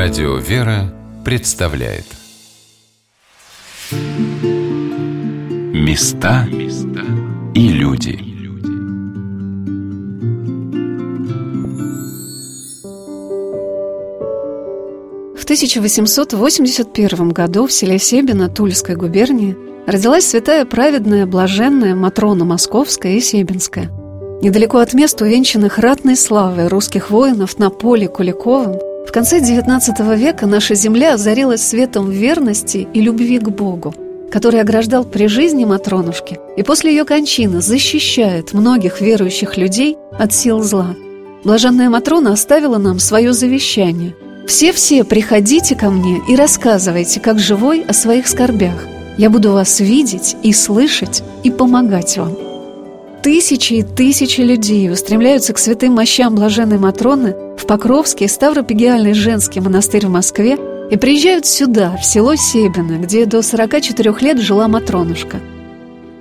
Радио «Вера» представляет Места и люди В 1881 году в селе Себино Тульской губернии родилась святая праведная блаженная Матрона Московская и Себинская. Недалеко от мест, увенчанных ратной славой русских воинов на поле Куликовым, в конце XIX века наша земля озарилась светом верности и любви к Богу, который ограждал при жизни Матронушки и после ее кончины защищает многих верующих людей от сил зла. Блаженная Матрона оставила нам свое завещание. «Все-все приходите ко мне и рассказывайте, как живой, о своих скорбях. Я буду вас видеть и слышать и помогать вам». Тысячи и тысячи людей устремляются к святым мощам блаженной Матроны в Покровский Ставропигиальный женский монастырь в Москве и приезжают сюда, в село Себино, где до 44 лет жила Матронушка.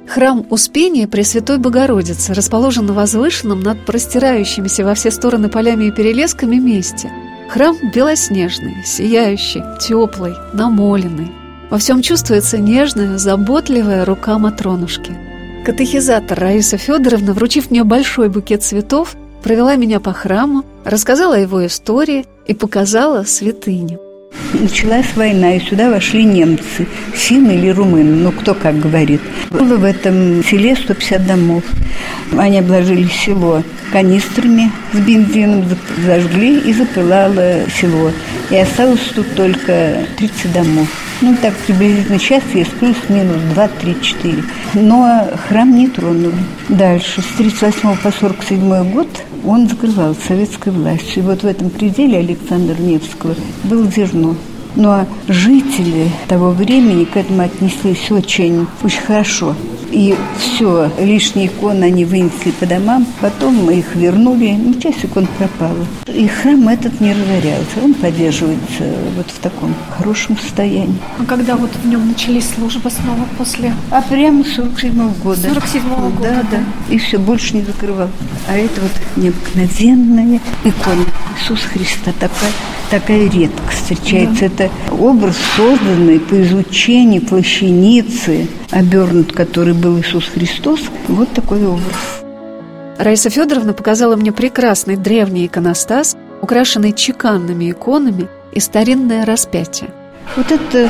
Храм Успения Пресвятой Богородицы расположен на возвышенном над простирающимися во все стороны полями и перелесками месте. Храм белоснежный, сияющий, теплый, намоленный. Во всем чувствуется нежная, заботливая рука Матронушки – Катехизатор Раиса Федоровна, вручив мне большой букет цветов, провела меня по храму, рассказала о его истории и показала святыню. Началась война, и сюда вошли немцы, финны или румыны, ну кто как говорит. Было в этом селе 150 домов. Они обложили село канистрами с бензином, зажгли и запылало село. И осталось тут только 30 домов. Ну, так приблизительно сейчас есть плюс-минус 2, 3, 4. Но храм не тронули. Дальше, с 38 по 47 год он закрывал советской властью. И вот в этом пределе Александра Невского было зерно. Но жители того времени к этому отнеслись очень, очень хорошо. И все, лишние иконы они вынесли по домам, потом мы их вернули, ну, часть икон пропала. И храм этот не разорялся, он поддерживается вот в таком хорошем состоянии. А когда вот в нем начались службы снова после? А прямо с 47 -го года. 47 -го года, да, да. И все, больше не закрывал. А это вот необыкновенная икона Иисуса Христа, такая, такая редко встречается. Да. Это образ, созданный по изучению плащаницы, обернут, который был Иисус Христос, вот такой образ. Раиса Федоровна показала мне прекрасный древний иконостас, украшенный чеканными иконами и старинное распятие. Вот это,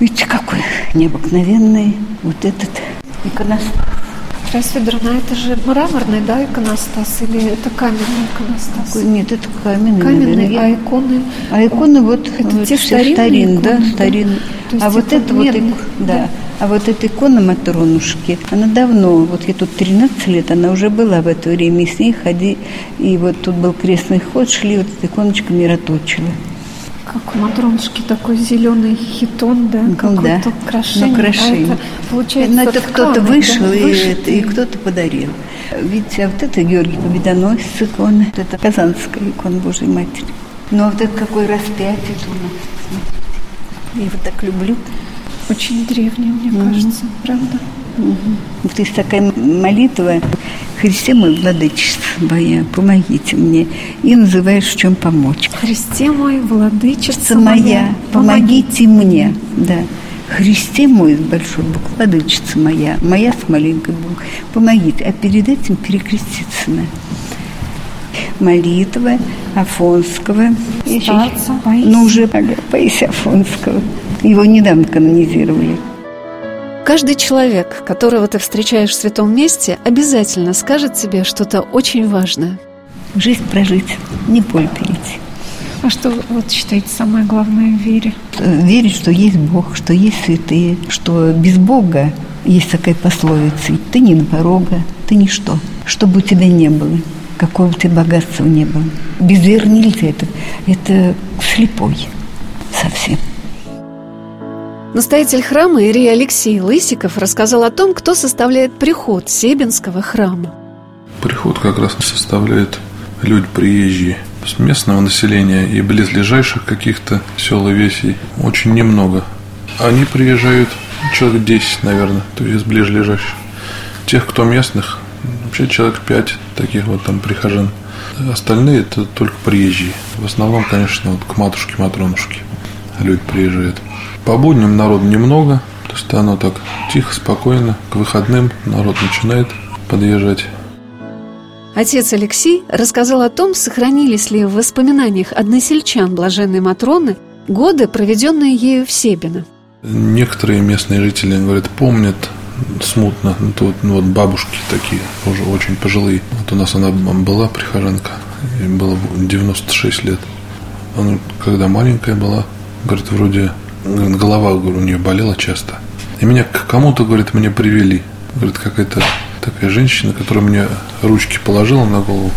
видите, какой необыкновенный вот этот иконостас. Раиса Федоровна, а это же мраморный, да, иконостас, или это каменный иконостас? Нет, это каменный, Каменный, наверное. а иконы? А иконы вот, Это вот те все старинные старин, да, иконы, да? старинные. Есть А вот это это вот, да. да. А вот эта икона Матронушки, она давно, вот я тут 13 лет, она уже была в это время, и с ней ходи, и вот тут был крестный ход, шли, вот эта иконочка мироточила. Как у Матронушки такой зеленый хитон, да, Ну, какое-то да. украшение. Ну, украшение. А это, получается, Ну, это кто-то да, вышел, и, вышитый. это- и кто-то подарил. Видите, а вот это Георгий Победоносец икона, вот это Казанская икона Божьей Матери. Ну, а вот это какое распятие у нас. Я его так люблю. Очень древняя, мне кажется, правда? Вот есть такая молитва «Христе мой, владычество моя, помогите мне». И называешь «В чем помочь». Христе мой, владычица «Отца моя, помогите мне». Да. Христе мой, с большой буквы, владычица моя, моя с маленькой буквы, помогите. А перед этим перекреститься надо. Молитва Афонского. Старца. Ну, уже Паисия Афонского. Его недавно канонизировали. Каждый человек, которого ты встречаешь в святом месте, обязательно скажет тебе что-то очень важное. Жизнь прожить, не боль перейти. А что вот считаете самое главное в вере? верить, что есть Бог, что есть святые, что без Бога есть такая пословица, ты не на порога, ты ничто, что бы у тебя не было, какого бы тебя богатства не было. Без веры нельзя, это, это слепой совсем. Настоятель храма Ирий Алексей Лысиков рассказал о том, кто составляет приход Себинского храма. Приход как раз составляют люди приезжие с местного населения и близлежащих каких-то сел и весей очень немного. Они приезжают человек 10, наверное, то есть из ближлежащих. Тех, кто местных, вообще человек 5, таких вот там прихожан. Остальные это только приезжие. В основном, конечно, вот к матушке Матронушке люди приезжают. По будням народу немного, то есть оно так тихо, спокойно. К выходным народ начинает подъезжать. Отец Алексей рассказал о том, сохранились ли в воспоминаниях односельчан блаженной Матроны годы, проведенные ею в Себино. Некоторые местные жители, говорят, помнят смутно. Это вот, ну, вот бабушки такие, уже очень пожилые. Вот у нас она была прихожанка, ей было 96 лет. Она, когда маленькая была, говорит, вроде голова говорит, у нее болела часто. И меня к кому-то, говорит, мне привели. Говорит, какая-то такая женщина, которая мне ручки положила на голову,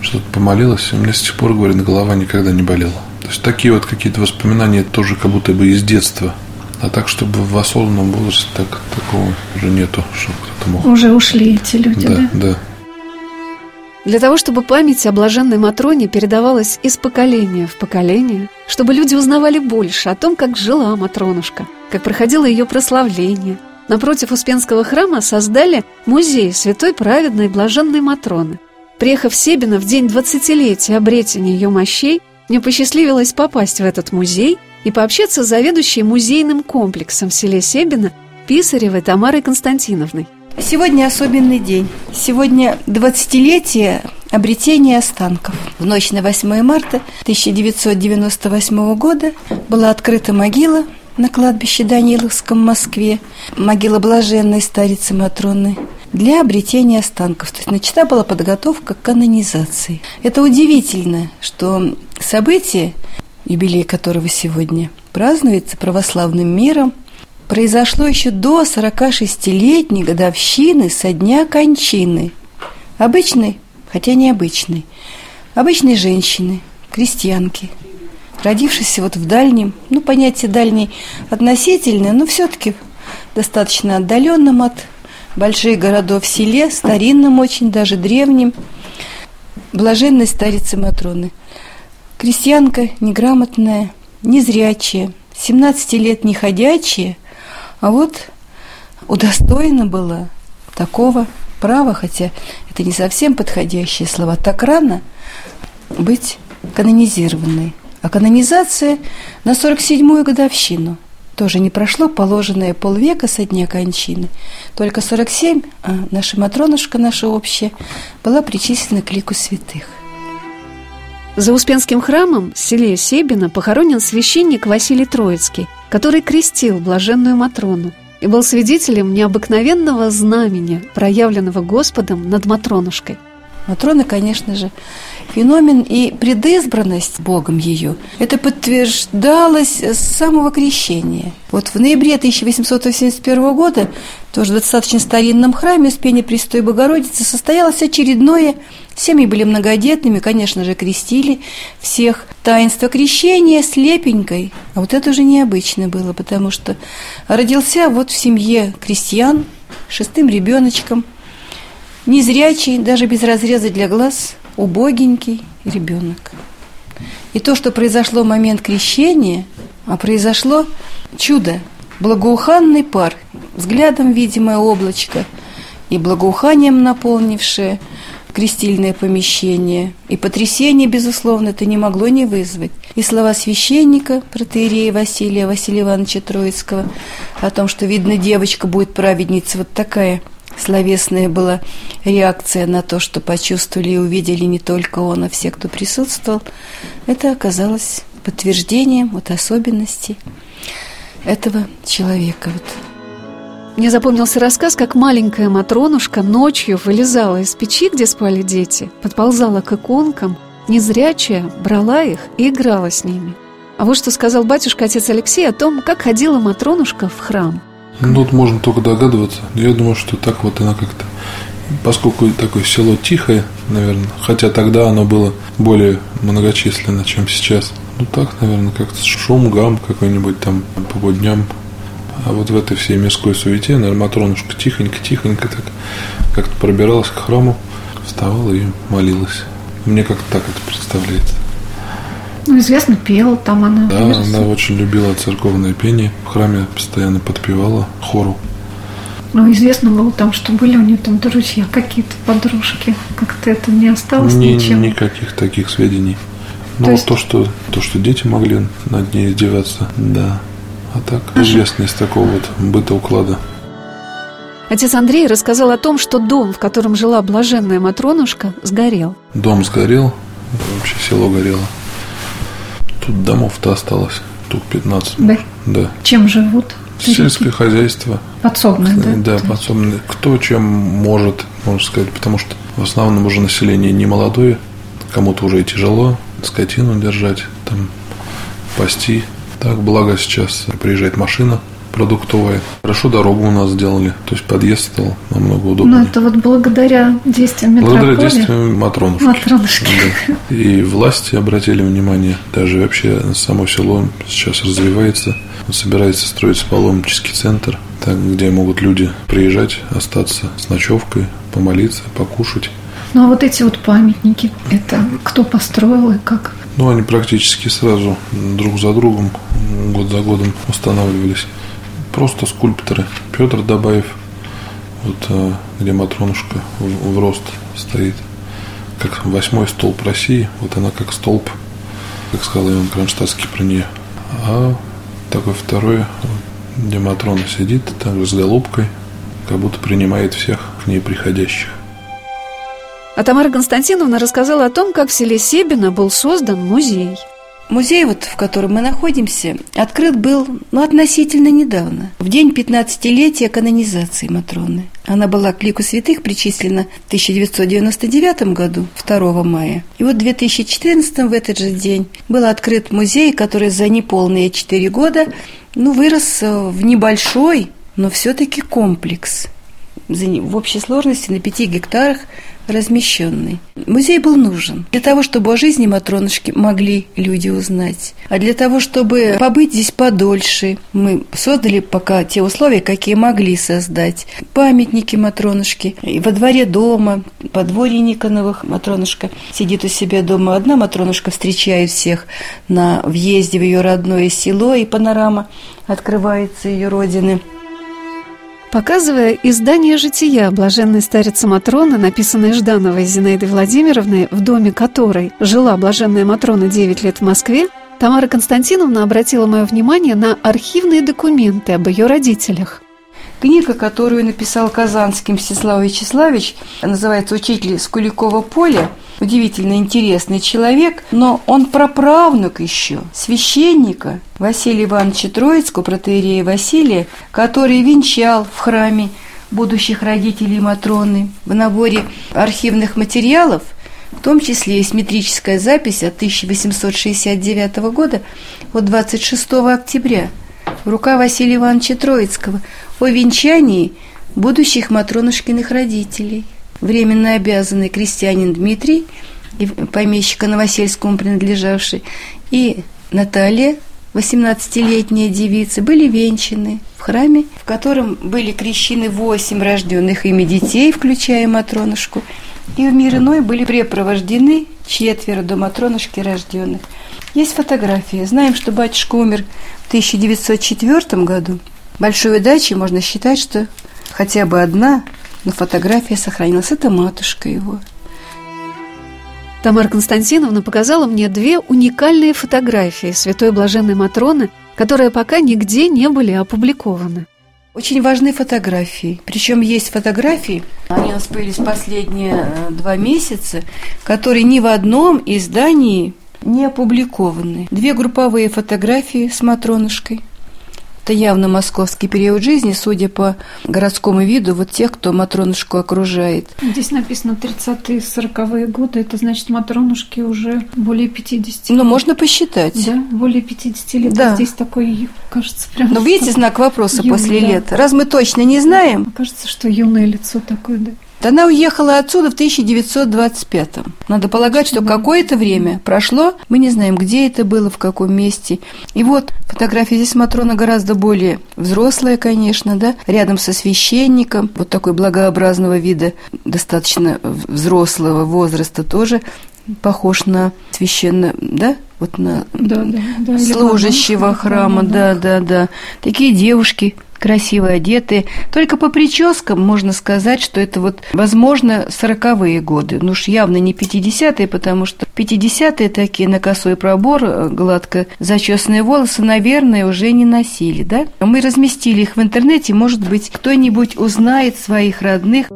что-то помолилась, и у меня с тех пор, говорит, голова никогда не болела. То есть такие вот какие-то воспоминания тоже как будто бы из детства. А так, чтобы в осознанном возрасте так, такого уже нету, что кто-то мог. Уже ушли эти люди, да? Да, да. Для того, чтобы память о блаженной Матроне передавалась из поколения в поколение, чтобы люди узнавали больше о том, как жила Матронушка, как проходило ее прославление, напротив Успенского храма создали музей святой праведной блаженной Матроны. Приехав в Себино в день двадцатилетия обретения ее мощей, мне посчастливилось попасть в этот музей и пообщаться с заведующей музейным комплексом в селе Себино Писаревой Тамарой Константиновной. Сегодня особенный день. Сегодня 20-летие обретения останков. В ночь на 8 марта 1998 года была открыта могила на кладбище Даниловском в Москве, могила блаженной старицы Матроны, для обретения останков. То есть начата была подготовка к канонизации. Это удивительно, что событие, юбилей которого сегодня празднуется православным миром, произошло еще до 46-летней годовщины со дня кончины. Обычной, хотя необычной, обычной женщины, крестьянки, родившейся вот в дальнем, ну, понятие дальний относительное, но все-таки достаточно отдаленном от больших городов селе, старинном очень, даже древнем, блаженной старицы Матроны. Крестьянка неграмотная, незрячая, 17 лет не ходячая, а вот удостоена была такого права, хотя это не совсем подходящие слова, так рано быть канонизированной. А канонизация на 47-ю годовщину. Тоже не прошло положенное полвека со дня кончины. Только 47, а наша Матронушка, наша общая, была причислена к лику святых. За Успенским храмом в селе Себино похоронен священник Василий Троицкий, который крестил блаженную Матрону и был свидетелем необыкновенного знамения, проявленного Господом над Матронушкой – Матрона, конечно же, феномен и предизбранность Богом ее. Это подтверждалось с самого крещения. Вот в ноябре 1881 года, тоже в достаточно старинном храме Успения Престой Богородицы, состоялось очередное, семьи были многодетными, конечно же, крестили всех. Таинство крещения слепенькой, а вот это уже необычно было, потому что родился вот в семье крестьян, шестым ребеночком – Незрячий, даже без разреза для глаз, убогенький ребенок. И то, что произошло в момент крещения, а произошло чудо, благоуханный пар, взглядом видимое облачко и благоуханием наполнившее крестильное помещение. И потрясение, безусловно, это не могло не вызвать. И слова священника, протеерея Василия, Василия Ивановича Троицкого, о том, что, видно, девочка будет праведница вот такая – словесная была реакция на то, что почувствовали и увидели не только он, а все, кто присутствовал, это оказалось подтверждением вот особенностей этого человека. Вот. Мне запомнился рассказ, как маленькая Матронушка ночью вылезала из печи, где спали дети, подползала к иконкам, незрячая, брала их и играла с ними. А вот что сказал батюшка отец Алексей о том, как ходила Матронушка в храм – ну, тут можно только догадываться. Я думаю, что так вот она как-то поскольку такое село тихое, наверное, хотя тогда оно было более многочисленно, чем сейчас. Ну так, наверное, как-то шум, гам какой-нибудь там по дням. А вот в этой всей мирской суете, наверное, Матронушка тихонько-тихонько так как-то пробиралась к храму, вставала и молилась. Мне как-то так это представляется. Ну, известно, пела там она. Да, она очень любила церковное пение. В храме постоянно подпевала хору. Ну, известно было там, что были у нее там друзья, какие-то подружки. Как-то это не осталось Ни- ничем. никаких таких сведений. Ну, То есть- то, что, то, что дети могли над ней издеваться, да. А так, известно из такого вот быта уклада. Отец Андрей рассказал о том, что дом, в котором жила блаженная Матронушка, сгорел. Дом сгорел, вообще село горело. Тут домов-то осталось, тут 15. Да? Да. Чем живут? Сельское хозяйство. Подсобное, да? Да, подсобное. Кто чем может, можно сказать, потому что в основном уже население не молодое, кому-то уже и тяжело скотину держать, там пасти. Так, благо сейчас приезжает машина продуктовая. Хорошо дорогу у нас сделали, то есть подъезд стал намного удобнее. Ну, это вот благодаря действиям Благодаря метрополии. действиям Матронушки. Матронушки. Да. И власти обратили внимание, даже вообще само село сейчас развивается, собирается строиться паломнический центр, так, где могут люди приезжать, остаться с ночевкой, помолиться, покушать. Ну, а вот эти вот памятники, это кто построил и как? Ну, они практически сразу друг за другом, год за годом устанавливались. Просто скульпторы. Петр Добаев, вот э, где Матронушка в, в рост стоит, как восьмой столб России, вот она как столб, как сказал Иван Кронштадтский про нее. А такой второй, где Матрона сидит, также с голубкой, как будто принимает всех в ней приходящих. А Тамара Константиновна рассказала о том, как в селе Себино был создан музей. Музей, вот, в котором мы находимся, открыт был ну, относительно недавно, в день 15-летия канонизации Матроны. Она была к лику святых причислена в 1999 году, 2 мая. И вот в 2014 в этот же день был открыт музей, который за неполные 4 года ну, вырос э, в небольшой, но все-таки комплекс в общей сложности на 5 гектарах размещенный. Музей был нужен для того, чтобы о жизни Матронушки могли люди узнать. А для того, чтобы побыть здесь подольше, мы создали пока те условия, какие могли создать. Памятники Матронушки. И во дворе дома, подворье Никоновых Матронушка сидит у себя дома. Одна Матронушка встречает всех на въезде в ее родное село, и панорама открывается ее родины. Показывая издание «Жития» блаженной старицы Матроны, написанное Ждановой Зинаидой Владимировной, в доме которой жила блаженная Матрона 9 лет в Москве, Тамара Константиновна обратила мое внимание на архивные документы об ее родителях. Книга, которую написал Казанский Мстислав Вячеславович, называется «Учитель с Куликова поля». Удивительно интересный человек, но он праправнук еще священника Василия Ивановича Троицкого, протеерея Василия, который венчал в храме будущих родителей Матроны. В наборе архивных материалов в том числе есть метрическая запись от 1869 года от 26 октября рука Василия Ивановича Троицкого о венчании будущих Матронушкиных родителей. Временно обязанный крестьянин Дмитрий, и помещика Новосельскому принадлежавший, и Наталья, 18-летняя девица, были венчаны в храме, в котором были крещены восемь рожденных ими детей, включая Матронушку, и в мир иной были препровождены четверо до Матронушки рожденных. Есть фотографии. Знаем, что батюшка умер в 1904 году. Большой удачей можно считать, что хотя бы одна, но фотография сохранилась. Это матушка его. Тамара Константиновна показала мне две уникальные фотографии святой блаженной Матроны, которые пока нигде не были опубликованы. Очень важны фотографии. Причем есть фотографии, они у нас появились последние э, два месяца, которые ни в одном издании не опубликованы. Две групповые фотографии с Матронушкой. Это явно московский период жизни, судя по городскому виду, вот тех, кто Матронушку окружает. Здесь написано 30-е, 40-е годы. Это значит, Матронушке уже более 50 Ну, можно посчитать. Да, более 50 лет. Да. А здесь такой, кажется, прям... Но видите знак вопроса Юный, после да. лет? Раз мы точно не знаем, Кажется, что юное лицо такое, да. Она уехала отсюда в 1925 Надо полагать, что какое-то время прошло, мы не знаем, где это было, в каком месте. И вот фотография здесь Матрона гораздо более взрослая, конечно, да, рядом со священником, вот такой благообразного вида, достаточно взрослого возраста тоже похож на священно, да, вот на Да, да, да. служащего храма, монах. да, да, да. Такие девушки красиво одеты. Только по прическам можно сказать, что это вот, возможно, сороковые годы. Ну уж явно не 50-е, потому что 50-е такие на косой пробор, э, гладко зачесанные волосы, наверное, уже не носили, да? Мы разместили их в интернете, может быть, кто-нибудь узнает своих родных.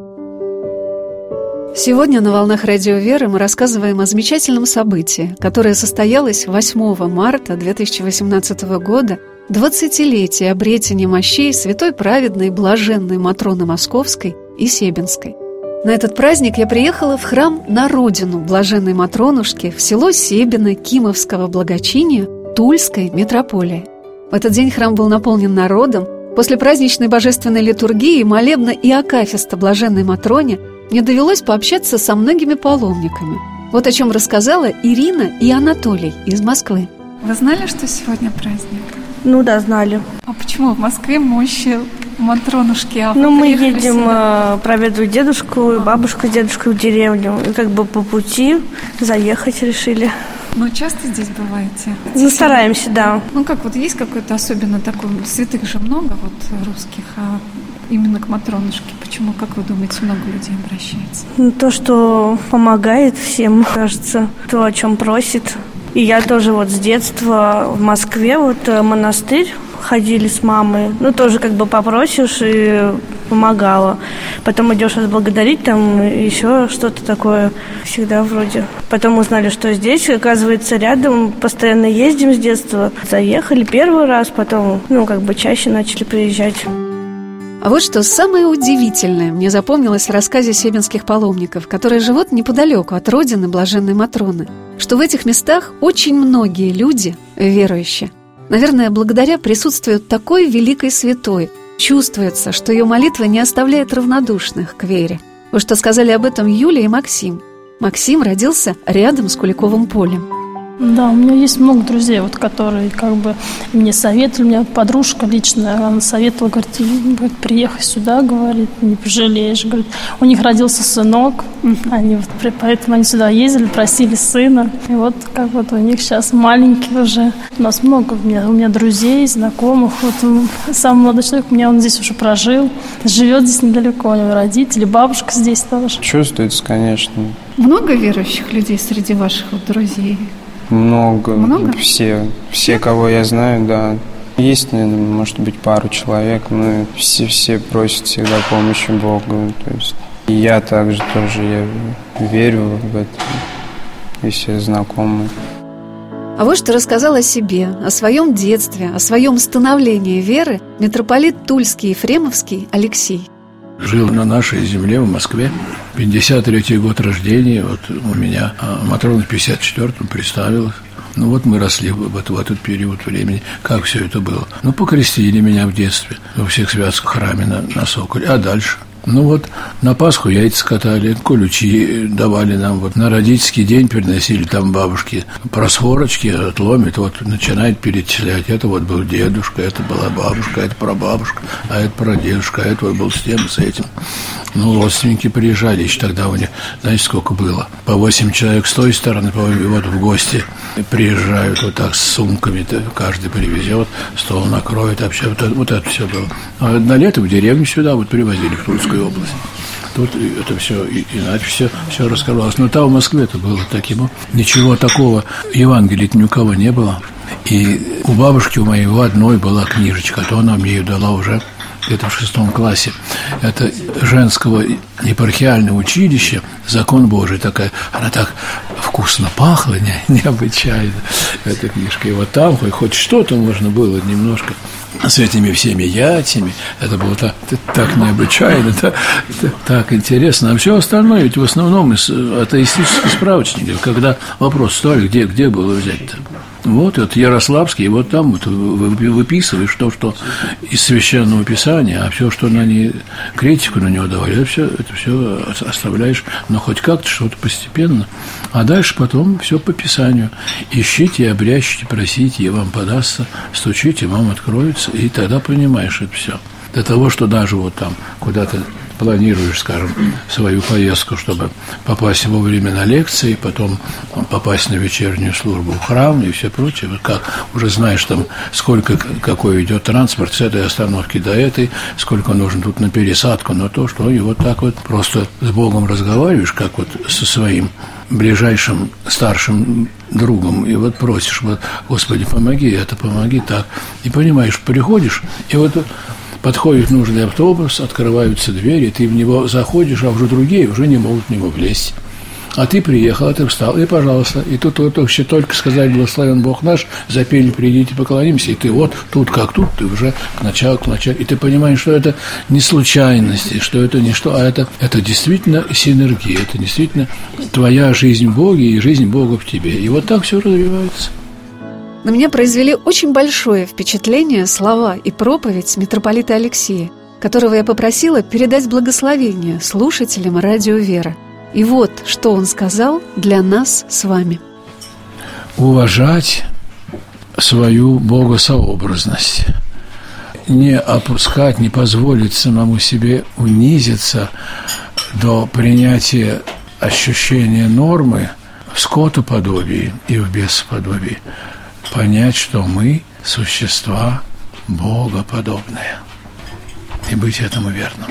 Сегодня на «Волнах Радио Веры» мы рассказываем о замечательном событии, которое состоялось 8 марта 2018 года, 20-летие обретения мощей святой праведной блаженной Матроны Московской и Себенской. На этот праздник я приехала в храм на родину блаженной Матронушки в село Себино Кимовского благочиния Тульской митрополии. В этот день храм был наполнен народом. После праздничной божественной литургии молебна и акафиста блаженной Матроне – мне довелось пообщаться со многими паломниками. Вот о чем рассказала Ирина и Анатолий из Москвы. Вы знали, что сегодня праздник? Ну да, знали. А почему в Москве мощи Матронушки? А ну, мы едем сюда? Э, проведывать дедушку и бабушку, дедушку в деревню. И как бы по пути заехать решили. Ну, часто здесь бываете? Ну, стараемся, да. Ну, как вот есть какой-то особенно такой, святых же много вот русских, а именно к Матронушке? Почему, как вы думаете, много людей обращается? Ну, то, что помогает всем, кажется, то, о чем просит. И я тоже вот с детства в Москве, вот э, монастырь ходили с мамой. Ну, тоже как бы попросишь и помогала. Потом идешь отблагодарить, там еще что-то такое всегда вроде. Потом узнали, что здесь, оказывается, рядом, постоянно ездим с детства. Заехали первый раз, потом, ну, как бы чаще начали приезжать. А вот что самое удивительное мне запомнилось в рассказе себенских паломников, которые живут неподалеку от родины Блаженной Матроны, что в этих местах очень многие люди верующие. Наверное, благодаря присутствию такой великой святой чувствуется, что ее молитва не оставляет равнодушных к вере. Вы что сказали об этом Юлия и Максим. Максим родился рядом с Куликовым полем. Да, у меня есть много друзей, вот, которые как бы мне советовали. У меня подружка личная, она советовала, говорит, говорит приехай сюда, говорит, не пожалеешь. Говорит, у них родился сынок, они вот, поэтому они сюда ездили, просили сына. И вот как вот у них сейчас маленький уже. У нас много, у меня, у меня друзей, знакомых. Вот самый молодой человек, у меня он здесь уже прожил, живет здесь недалеко, у него родители, бабушка здесь тоже. Чувствуется, конечно. Много верующих людей среди ваших вот друзей? Много. Много? Все, все, кого я знаю, да. Есть, наверное, может быть, пару человек, но все, все просят всегда помощи Бога. То есть и я также тоже я верю в это, и все знакомые. А вот что рассказал о себе, о своем детстве, о своем становлении веры митрополит Тульский Ефремовский Алексей. Жил на нашей земле в Москве. 53-й год рождения, вот у меня. А Матрона в 54-м представилась. Ну вот мы росли в, в, в этот период времени. Как все это было? Ну, покрестили меня в детстве во всех святских храме на, на Соколе. А дальше? Ну вот, на Пасху яйца катали, колючи давали нам. Вот на родительский день приносили там бабушки просворочки, отломит, вот начинает перечислять. Это вот был дедушка, это была бабушка, это прабабушка, а это прадедушка, а это вот был с тем, с этим. Ну, родственники приезжали, еще тогда у них, знаете, сколько было? По восемь человек с той стороны, по вот в гости приезжают вот так с сумками, каждый привезет, стол накроет, вообще вот, вот это все было. А на лето в деревню сюда вот привозили в Тульскую Московской области. Тут это все иначе все, все раскрывалось. Но там в Москве это было таким. Ничего такого Евангелия ни у кого не было. И у бабушки у моей у одной была книжечка, то она мне ее дала уже где-то в шестом классе. Это женского епархиального училища, закон Божий такая. Она так вкусно пахла, не, необычайно, эта книжка. И вот там хоть, хоть что-то можно было немножко с этими всеми яйцами. Это было так, так необычайно, так, так интересно. А все остальное ведь в основном из атеистических справочников, когда вопрос стали, где, где было взять-то. Вот это Ярославский, вот там вот выписываешь то, что из священного писания, а все, что на не критику на него давали, это все, это все оставляешь, но хоть как-то что-то постепенно. А дальше потом все по писанию. Ищите, обрящите, просите, и вам подастся, стучите, вам откроется, и тогда понимаешь это все. До того, что даже вот там куда-то планируешь, скажем, свою поездку, чтобы попасть вовремя на лекции, потом попасть на вечернюю службу в храм и все прочее. Вот как уже знаешь там, сколько, какой идет транспорт с этой остановки до этой, сколько нужно тут на пересадку, на то, что и вот так вот просто с Богом разговариваешь, как вот со своим ближайшим старшим другом, и вот просишь, вот, Господи, помоги, это помоги, так. И понимаешь, приходишь, и вот подходит нужный автобус, открываются двери, ты в него заходишь, а уже другие уже не могут в него влезть. А ты приехал, а ты встал, и пожалуйста. И тут вот вообще только сказать «Благословен Бог наш», запели «Придите, поклонимся», и ты вот тут как тут, ты уже к началу, к началу. И ты понимаешь, что это не случайности, что это не что, а это, это действительно синергия, это действительно твоя жизнь в Боге и жизнь Бога в тебе. И вот так все развивается. На меня произвели очень большое впечатление слова и проповедь митрополита Алексея, которого я попросила передать благословение слушателям радио «Вера». И вот, что он сказал для нас с вами. Уважать свою богосообразность, не опускать, не позволить самому себе унизиться до принятия ощущения нормы в скотоподобии и в бесподобии, понять, что мы существа богоподобные, и быть этому верным.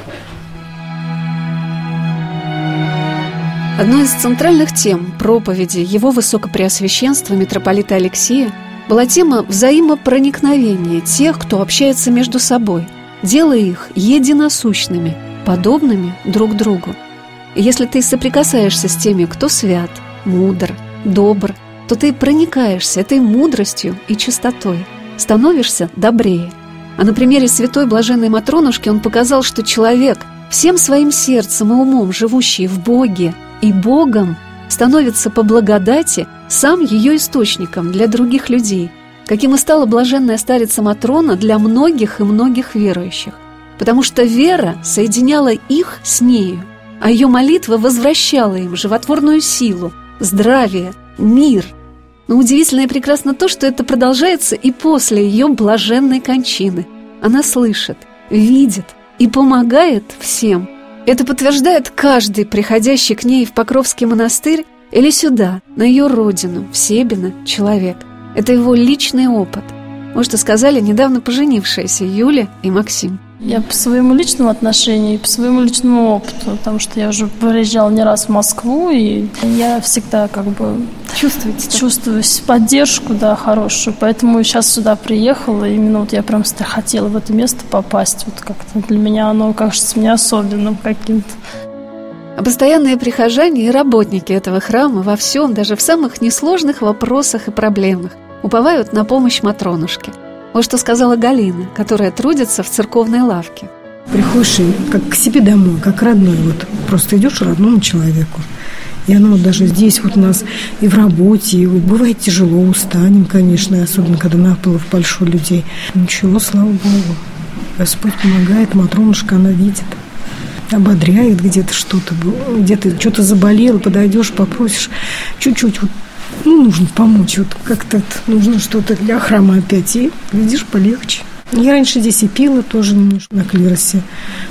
Одной из центральных тем проповеди его высокопреосвященства митрополита Алексея была тема взаимопроникновения тех, кто общается между собой, делая их единосущными, подобными друг другу. И если ты соприкасаешься с теми, кто свят, мудр, добр, то ты проникаешься этой мудростью и чистотой, становишься добрее. А на примере святой блаженной Матронушки он показал, что человек, всем своим сердцем и умом живущий в Боге, и Богом становится по благодати сам ее источником для других людей, каким и стала блаженная старица Матрона для многих и многих верующих. Потому что вера соединяла их с нею, а ее молитва возвращала им животворную силу, здравие, мир. Но удивительно и прекрасно то, что это продолжается и после ее блаженной кончины. Она слышит, видит и помогает всем – это подтверждает каждый, приходящий к ней в Покровский монастырь или сюда, на ее родину, в Себино, человек. Это его личный опыт. Может, и сказали недавно поженившиеся Юля и Максим. Я по своему личному отношению и по своему личному опыту, потому что я уже приезжала не раз в Москву, и я всегда как бы Чувствуете чувствую поддержку, да, хорошую. Поэтому сейчас сюда приехала, именно вот я прям хотела в это место попасть. Вот как-то для меня оно кажется мне особенным каким-то. А постоянные прихожане и работники этого храма во всем, даже в самых несложных вопросах и проблемах, уповают на помощь Матронушке – вот что сказала Галина, которая трудится в церковной лавке. Приходишь как к себе домой, как родной. Вот просто идешь родному человеку. И оно вот даже здесь вот у нас и в работе, и вот бывает тяжело, устанем, конечно, особенно когда наплыв большой людей. Ничего, слава Богу. Господь помогает, Матронушка, она видит ободряет где-то что-то, где-то что-то заболело, подойдешь, попросишь чуть-чуть вот ну, нужно помочь, вот как-то нужно что-то для храма опять, и, видишь, полегче. Я раньше здесь и пила тоже немножко на клиросе.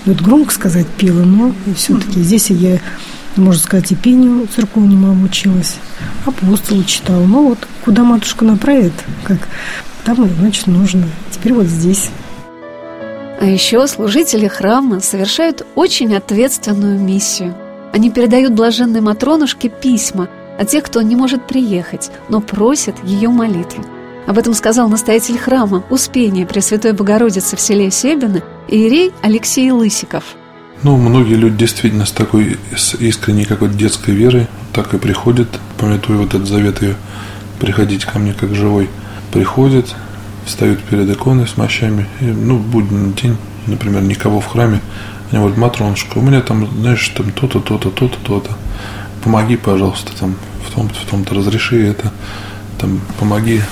Вот громко сказать пила, но все-таки здесь я, можно сказать, и пению церковному обучилась, апостолу читала. Ну вот, куда матушка направит, как там, значит, нужно. Теперь вот здесь. А еще служители храма совершают очень ответственную миссию. Они передают блаженной Матронушке письма – а тех, кто не может приехать, но просит ее молитву. Об этом сказал настоятель храма Успения Пресвятой Богородицы в селе Себино Иерей Алексей Лысиков. Ну, многие люди действительно с такой с искренней какой-то детской верой так и приходят, памятуя вот этот завет ее, приходить ко мне как живой, приходят, встают перед иконой с мощами, и, ну, будний день, например, никого в храме, они говорят, матронушка, у меня там, знаешь, там то-то, то-то, то-то, то-то помоги, пожалуйста, там, в том-то, в том-то разреши это, там, помоги,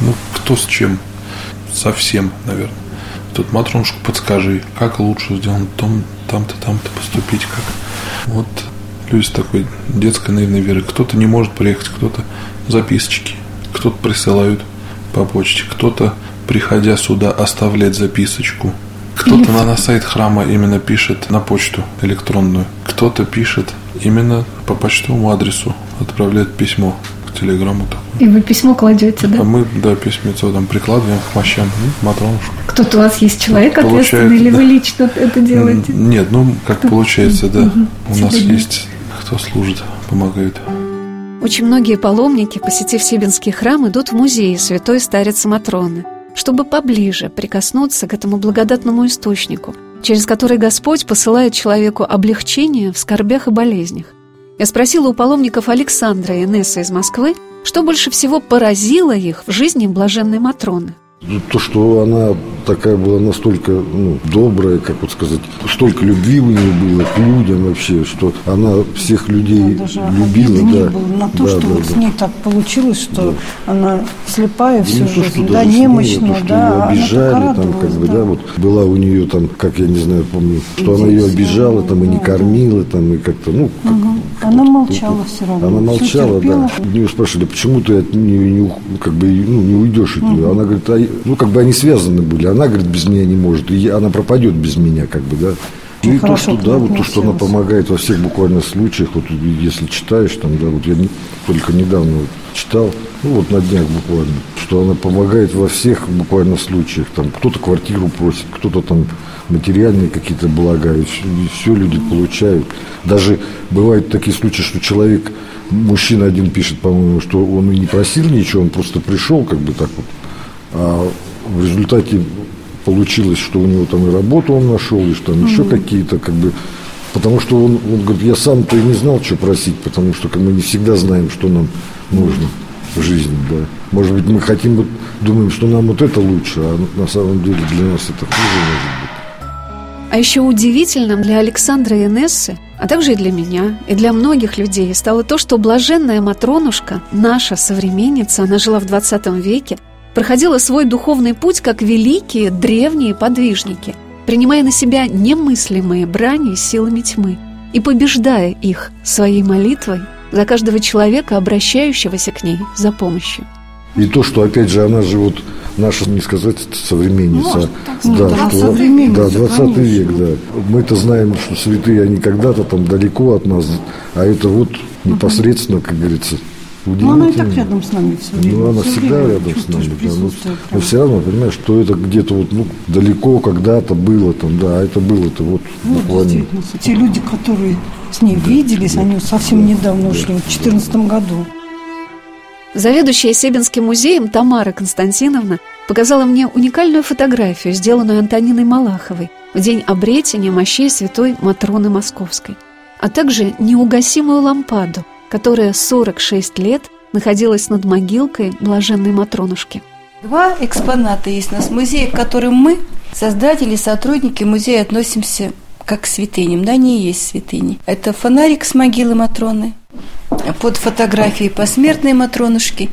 ну, кто с чем, совсем, наверное. Тут матронушку подскажи, как лучше сделать том, там-то, там-то поступить, как. Вот люди с такой детской наивной верой. Кто-то не может приехать, кто-то записочки, кто-то присылают по почте, кто-то, приходя сюда, оставляет записочку, Кто-то на, на сайт храма именно пишет на почту электронную, кто-то пишет именно по почтовому адресу, отправляет письмо к телеграмму. И вы письмо кладете, да? А мы, да, письмецо там прикладываем к мощам, ну, матронушку. Кто-то у вас есть человек ответственный, или вы лично это делаете? Нет, ну, как получается, да. У нас есть кто служит, помогает. Очень многие паломники, посетив Сибинский храм, идут в музей святой старицы Матроны, чтобы поближе прикоснуться к этому благодатному источнику, через который Господь посылает человеку облегчение в скорбях и болезнях. Я спросила у паломников Александра и Несса из Москвы, что больше всего поразило их в жизни блаженной Матроны. То, что она такая была настолько ну, добрая, как вот сказать, столько любви у нее было к людям вообще, что она всех людей даже любила. Да. на то, да, что да, вот да. с ней так получилось, что Да. она слепая Ну, всю не то, жизнь, что да, немощная, то, что да, ее она обижали, там, как бы, да. да, вот была у нее там, как я не знаю, помню, что она ее обижала, там, и не кормила, там, и как-то, ну, как- Мгм. Она молчала все равно. Она молчала, терпела. да. У нее спрашивали, почему ты от нее не, как бы, ну, не уйдешь от нее. Она говорит, а, ну, как бы они связаны были. Она, говорит, без меня не может. И она пропадет без меня, как бы, да. Ну и то, что, да, вот то, что она помогает во всех буквально случаях, вот если читаешь, там, да, вот я не- только недавно вот читал, ну вот на днях буквально, что она помогает во всех буквально случаях, там, кто-то квартиру просит, кто-то там материальные какие-то блага, и все, люди получают. Даже бывают такие случаи, что человек, мужчина один пишет, по-моему, что он и не просил ничего, он просто пришел, как бы так вот, а в результате получилось, что у него там и работу он нашел, и что там еще какие-то, как бы, потому что он, он говорит, я сам-то и не знал, что просить, потому что мы не всегда знаем, что нам нужно в жизни, да. Может быть, мы хотим, вот, думаем, что нам вот это лучше, а на самом деле для нас это хуже может быть. А еще удивительным для Александра и Нессы, а также и для меня, и для многих людей стало то, что блаженная Матронушка, наша современница, она жила в 20 веке, проходила свой духовный путь как великие древние подвижники, принимая на себя немыслимые брани силами тьмы и побеждая их своей молитвой за каждого человека, обращающегося к ней за помощью. И то, что, опять же, она же вот наша, не сказать, современница. Сказать, да, да, что, современница, да, 20 конечно. век, да. Мы-то знаем, что святые, они когда-то там далеко от нас, а это вот непосредственно, как говорится, Ну, она и так удивительно. рядом с нами все время. Ну, она Всё всегда время рядом с нами, да. Но, присутствие но прям. все равно, понимаешь, что это где-то вот, ну, далеко когда-то было там, да, а это было-то вот Ну, буквально. те люди, которые с ней виделись, они совсем недавно ушли, в 2014 году. Заведующая Себинским музеем Тамара Константиновна показала мне уникальную фотографию, сделанную Антониной Малаховой в день обретения мощей святой Матроны Московской, а также неугасимую лампаду, которая 46 лет находилась над могилкой блаженной Матронушки. Два экспоната есть у нас в музее, к которым мы, создатели, сотрудники музея, относимся как к святыням. Да, они есть святыни. Это фонарик с могилы Матроны, под фотографией посмертной Матронушки,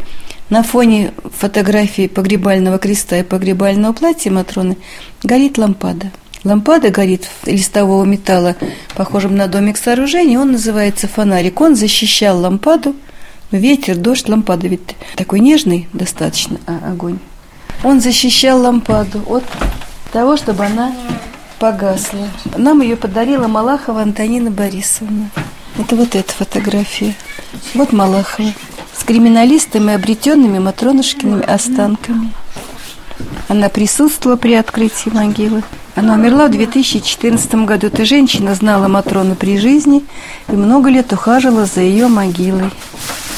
на фоне фотографии погребального креста и погребального платья Матроны горит лампада. Лампада горит листового металла, похожем на домик сооружения. Он называется фонарик. Он защищал лампаду. Ветер, дождь, лампада ведь такой нежный достаточно а, огонь. Он защищал лампаду от того, чтобы она погасла. Нам ее подарила Малахова Антонина Борисовна. Это вот эта фотография. Вот Малахова. С криминалистами, обретенными Матронушкиными останками. Она присутствовала при открытии могилы. Она умерла в 2014 году. Эта женщина знала Матрону при жизни и много лет ухаживала за ее могилой.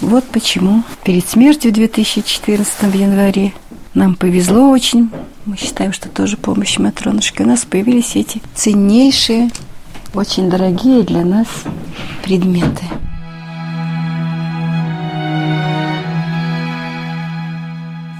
Вот почему перед смертью в 2014 в январе нам повезло очень. Мы считаем, что тоже помощь Матронушки. У нас появились эти ценнейшие, очень дорогие для нас предметы.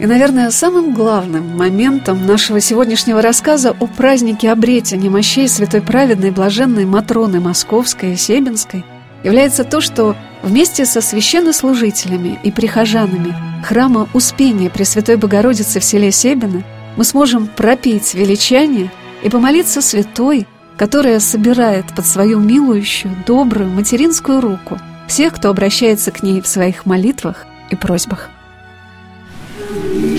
И, наверное, самым главным моментом нашего сегодняшнего рассказа о празднике обретения мощей святой праведной блаженной Матроны Московской и Себинской является то, что вместе со священнослужителями и прихожанами храма Успения Пресвятой Богородицы в селе Себино мы сможем пропеть величание и помолиться святой, которая собирает под свою милующую, добрую материнскую руку всех, кто обращается к ней в своих молитвах и просьбах. Amen.